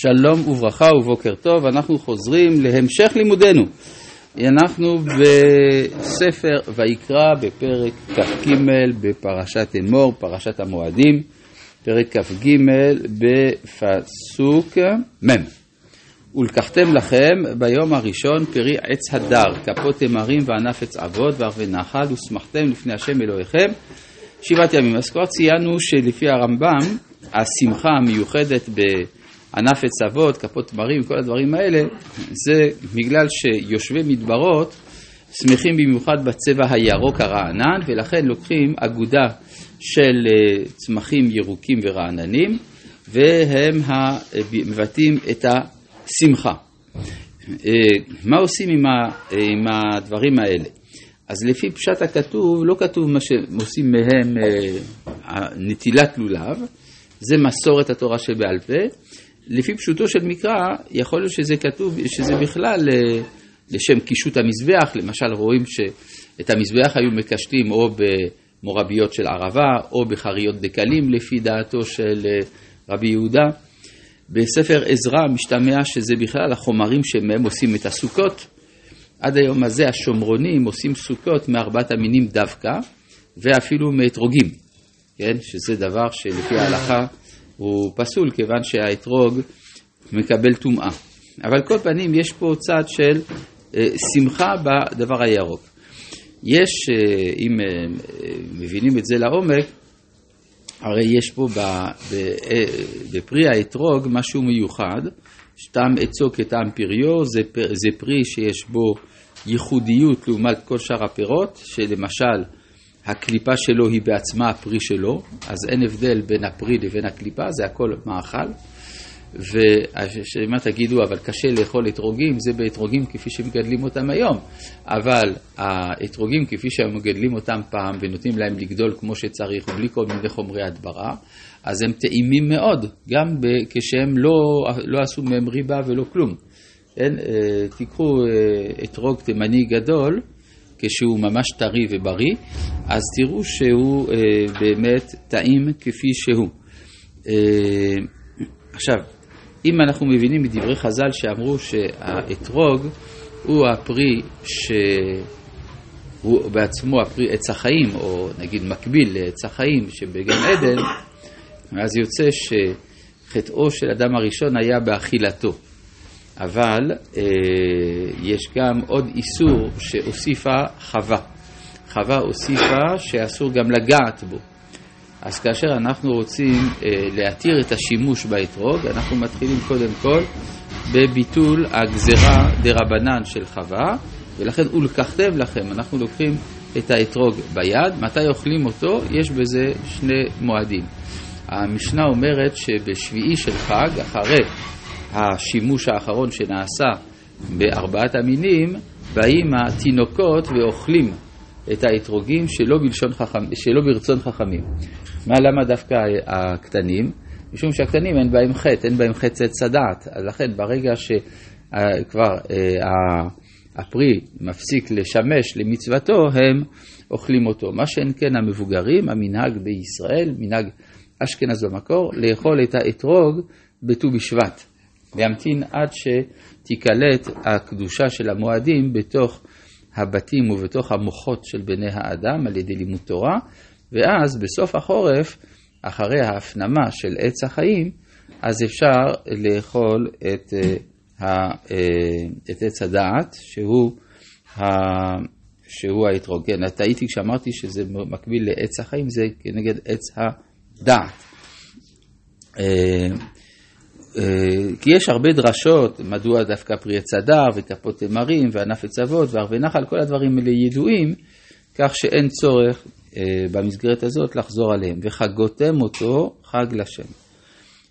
שלום וברכה ובוקר טוב, אנחנו חוזרים להמשך לימודנו. אנחנו בספר ויקרא בפרק כ"ג בפרשת אמור, פרשת המועדים, פרק כ"ג בפסוק מ' ולקחתם לכם ביום הראשון פרי עץ הדר, כפות תמרים וענף עץ אבות וערבי נחל, ושמחתם לפני השם אלוהיכם שבעת ימים. אז כבר ציינו שלפי הרמב"ם, השמחה המיוחדת בענף עץ אבות, כפות תמרים, כל הדברים האלה, זה בגלל שיושבי מדברות שמחים במיוחד בצבע הירוק הרענן, ולכן לוקחים אגודה של אה, צמחים ירוקים ורעננים, והם מבטאים את השמחה. אה, מה עושים עם הדברים האלה? אז לפי פשט הכתוב, לא כתוב מה שעושים מהם אה, נטילת לולב, זה מסורת התורה שבעל פה. לפי פשוטו של מקרא, יכול להיות שזה כתוב, שזה בכלל אה, לשם קישוט המזבח, למשל רואים שאת המזבח היו מקשטים או במורביות של ערבה או בחריות דקלים, לפי דעתו של אה, רבי יהודה. בספר עזרא משתמע שזה בכלל החומרים שמהם עושים את הסוכות. עד היום הזה השומרונים עושים סוכות מארבעת המינים דווקא, ואפילו מאתרוגים, כן? שזה דבר שלפי ההלכה הוא פסול, כיוון שהאתרוג מקבל טומאה. אבל כל פנים יש פה צד של אה, שמחה בדבר הירוק. יש, אה, אם אה, מבינים את זה לעומק, הרי יש פה בפרי האתרוג משהו מיוחד, טעם עצו כטעם פריו, זה, זה פרי שיש בו ייחודיות לעומת כל שאר הפירות, שלמשל הקליפה שלו היא בעצמה הפרי שלו, אז אין הבדל בין הפרי לבין הקליפה, זה הכל מאכל. ושמה תגידו, אבל קשה לאכול אתרוגים, זה באתרוגים כפי שמגדלים אותם היום. אבל האתרוגים כפי שהם מגדלים אותם פעם ונותנים להם לגדול כמו שצריך ובלי כל מיני חומרי הדברה, אז הם טעימים מאוד, גם כשהם לא, לא עשו מהם ריבה ולא כלום. כן? אה, תיקחו אה, אתרוג תימני גדול, כשהוא ממש טרי ובריא, אז תראו שהוא אה, באמת טעים כפי שהוא. עכשיו, אם אנחנו מבינים מדברי חז"ל שאמרו שהאתרוג הוא הפרי שהוא בעצמו הפרי עץ החיים, או נגיד מקביל לעץ החיים שבגן עדן, אז יוצא שחטאו של אדם הראשון היה באכילתו. אבל אה, יש גם עוד איסור שהוסיפה חווה. חווה הוסיפה שאסור גם לגעת בו. אז כאשר אנחנו רוצים אה, להתיר את השימוש באתרוג, אנחנו מתחילים קודם כל בביטול הגזרה דה רבנן של חווה, ולכן ולקחתם לכם, אנחנו לוקחים את האתרוג ביד, מתי אוכלים אותו? יש בזה שני מועדים. המשנה אומרת שבשביעי של חג, אחרי השימוש האחרון שנעשה בארבעת המינים, באים התינוקות ואוכלים את האתרוגים שלא, חכם, שלא ברצון חכמים. מה, למה דווקא הקטנים? משום שהקטנים אין בהם חטא, אין בהם חטא עץ הדעת. אז לכן ברגע שכבר אה, הפרי מפסיק לשמש למצוותו, הם אוכלים אותו. מה שאין כן המבוגרים, המנהג בישראל, מנהג אשכנז במקור, לאכול את האתרוג בט"ו בשבט. להמתין עד שתיקלט הקדושה של המועדים בתוך הבתים ובתוך המוחות של בני האדם על ידי לימוד תורה, ואז בסוף החורף, אחרי ההפנמה של עץ החיים, אז אפשר לאכול את, אה, את עץ הדעת, שהוא, שהוא האתרוגן. טעיתי כשאמרתי שזה מקביל לעץ החיים, זה כנגד עץ הדעת. אה, כי יש הרבה דרשות, מדוע דווקא פרי עץ הדר וכפות תמרים וענף עץ אבות וערבי נחל, כל הדברים האלה ידועים, כך שאין צורך אה, במסגרת הזאת לחזור עליהם. וחגותם אותו חג לשם.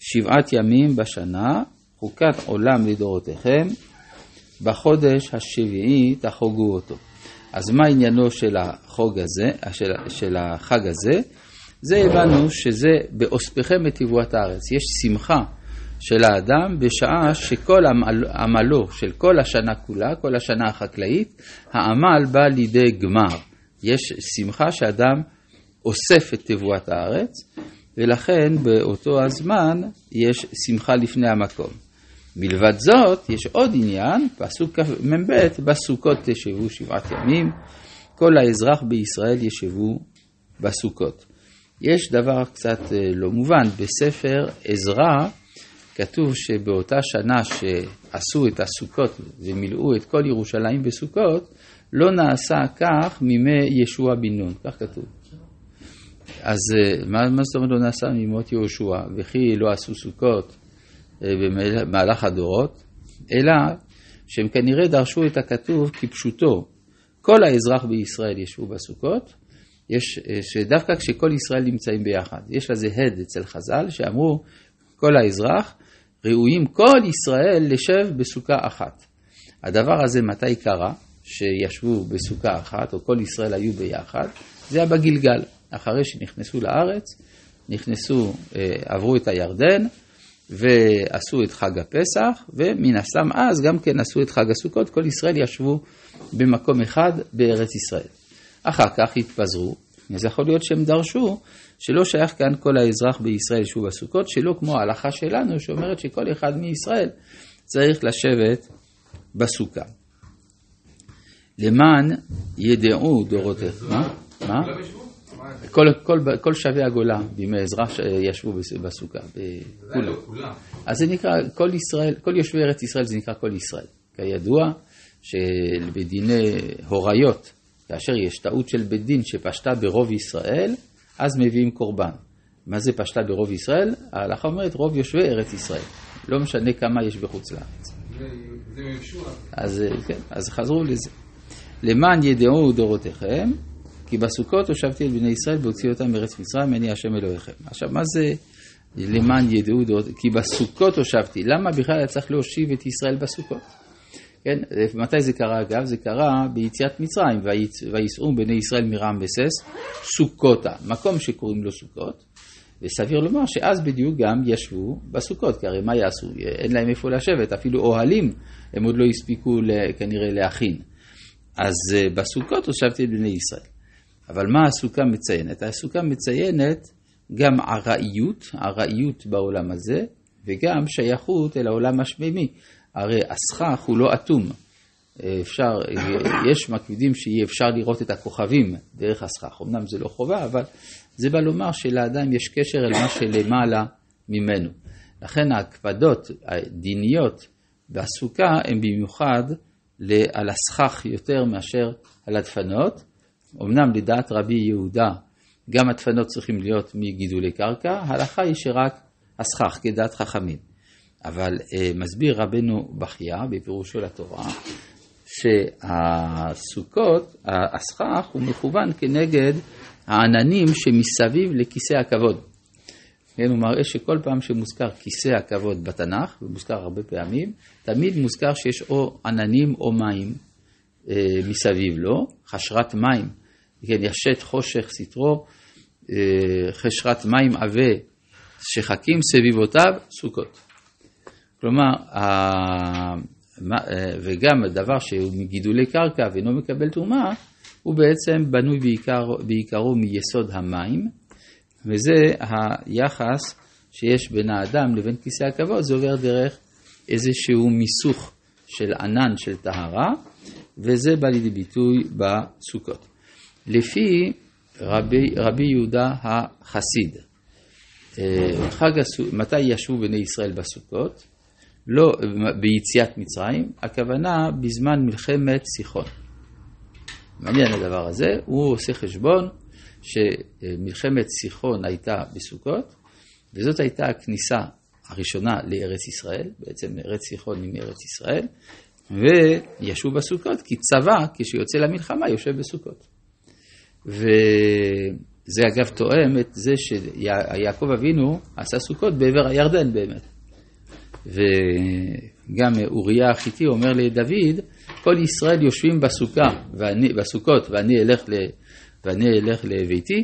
שבעת ימים בשנה, חוקת עולם לדורותיכם, בחודש השביעי תחוגו אותו. אז מה עניינו של החוג הזה, של, של החג הזה? זה הבנו שזה באוספכם את תבואת הארץ. יש שמחה של האדם בשעה שכל עמל, עמלו של כל השנה כולה, כל השנה החקלאית, העמל בא לידי גמר. יש שמחה שאדם אוסף את תבואת הארץ, ולכן באותו הזמן יש שמחה לפני המקום. מלבד זאת, יש עוד עניין, פסוק מ"ב, בסוכות תשבו שבעת ימים, כל האזרח בישראל ישבו בסוכות. יש דבר קצת אה, לא מובן, בספר עזרא כתוב שבאותה שנה שעשו את הסוכות ומילאו את כל ירושלים בסוכות, לא נעשה כך מימי ישוע בן נון, כך כתוב. אז אה, מה, מה זאת אומרת לא נעשה מימות יהושע, וכי לא עשו סוכות אה, במהלך הדורות, אלא שהם כנראה דרשו את הכתוב כפשוטו. כל האזרח בישראל ישבו בסוכות, יש, אה, שדווקא כשכל ישראל נמצאים ביחד, יש לזה הד אצל חז"ל שאמרו כל האזרח ראויים כל ישראל לשב בסוכה אחת. הדבר הזה מתי קרה? שישבו בסוכה אחת, או כל ישראל היו ביחד, זה היה בגלגל. אחרי שנכנסו לארץ, נכנסו, אה, עברו את הירדן, ועשו את חג הפסח, ומן הסתם אז גם כן עשו את חג הסוכות, כל ישראל ישבו במקום אחד בארץ ישראל. אחר כך התפזרו, אז יכול להיות שהם דרשו שלא שייך כאן כל האזרח בישראל ישבו בסוכות, שלא כמו ההלכה שלנו שאומרת שכל אחד מישראל צריך לשבת בסוכה. למען ידעו דורותיך. מה? מה? כל, כל, כל שבי הגולה בימי עזרא ישבו בסוכה, כולם. אז זה נקרא, כל ישראל, כל יושבי ארץ ישראל זה נקרא כל ישראל. כידוע שבדיני הוריות, כאשר יש טעות של בית דין שפשטה ברוב ישראל, אז מביאים קורבן. מה זה פשטה ברוב ישראל? ההלכה אומרת רוב יושבי ארץ ישראל. לא משנה כמה יש בחוץ לארץ. זה ישוע. אז כן, אז חזרו לזה. למען ידעו דורותיכם, כי בסוכות הושבתי את בני ישראל והוציא אותם מארץ מצרים, אני השם אלוהיכם. עכשיו, מה זה למען ידעו דורותיכם? כי בסוכות הושבתי. למה בכלל היה צריך להושיב את ישראל בסוכות? כן, מתי זה קרה אגב? זה קרה ביציאת מצרים, ויסעו בני ישראל מרם וסס, סוכותה, מקום שקוראים לו סוכות, וסביר לומר שאז בדיוק גם ישבו בסוכות, כי הרי מה יעשו? אין להם איפה לשבת, אפילו אוהלים הם עוד לא הספיקו כנראה להכין. אז אה, בסוכות הושבתי בני ישראל. אבל מה הסוכה מציינת? הסוכה מציינת גם ארעיות, ארעיות בעולם הזה, וגם שייכות אל העולם השמימי. הרי הסכך הוא לא אטום. אפשר, יש מקפידים שיהיה אפשר לראות את הכוכבים דרך הסכך. אמנם זה לא חובה, אבל זה בא לומר שלאדם יש קשר אל מה שלמעלה ממנו. לכן ההקפדות הדיניות בסוכה הן במיוחד על הסכך יותר מאשר על הדפנות. אמנם לדעת רבי יהודה גם הדפנות צריכים להיות מגידולי קרקע, ההלכה היא שרק הסכך כדעת חכמים. אבל uh, מסביר רבנו בחייא בפירושו לתורה שהסוכות, הסכך הוא מכוון כנגד העננים שמסביב לכיסא הכבוד. כן, הוא מראה שכל פעם שמוזכר כיסא הכבוד בתנ"ך, ומוזכר הרבה פעמים, תמיד מוזכר שיש או עננים או מים אה, מסביב לו, חשרת מים, כן, ישת חושך סטרו, אה, חשרת מים עבה שחקים סביבותיו, סוכות. כלומר, אה, וגם דבר שהוא מגידולי קרקע ואינו מקבל טומאה, הוא בעצם בנוי בעיקר, בעיקרו מיסוד המים, וזה היחס שיש בין האדם לבין כיסא הכבוד, זה עובר דרך איזשהו מיסוך של ענן של טהרה, וזה בא לידי ביטוי בסוכות. לפי רבי, רבי יהודה החסיד, אה, חג הסוכות, מתי ישבו בני ישראל בסוכות? לא ביציאת מצרים, הכוונה בזמן מלחמת סיחון. מעניין הדבר הזה, הוא עושה חשבון שמלחמת סיחון הייתה בסוכות, וזאת הייתה הכניסה הראשונה לארץ ישראל, בעצם ארץ סיחון היא מארץ ישראל, וישבו בסוכות, כי צבא, כשיוצא למלחמה, יושב בסוכות. וזה אגב תואם את זה שיעקב אבינו עשה סוכות בעבר הירדן באמת. וגם אוריה החיתי אומר לדוד, כל ישראל יושבים בסוכה, ואני, בסוכות, ואני אלך, ל, ואני אלך לביתי,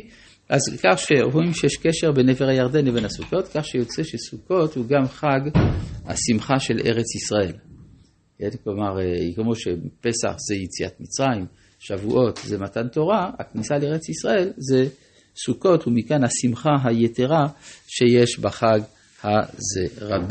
אז כך שרואים שיש קשר בין עבר הירדן לבין הסוכות, כך שיוצא שסוכות הוא גם חג השמחה של ארץ ישראל. כלומר, אה, כמו שפסח זה יציאת מצרים, שבועות זה מתן תורה, הכניסה לארץ ישראל זה סוכות, ומכאן השמחה היתרה שיש בחג הזה. רבי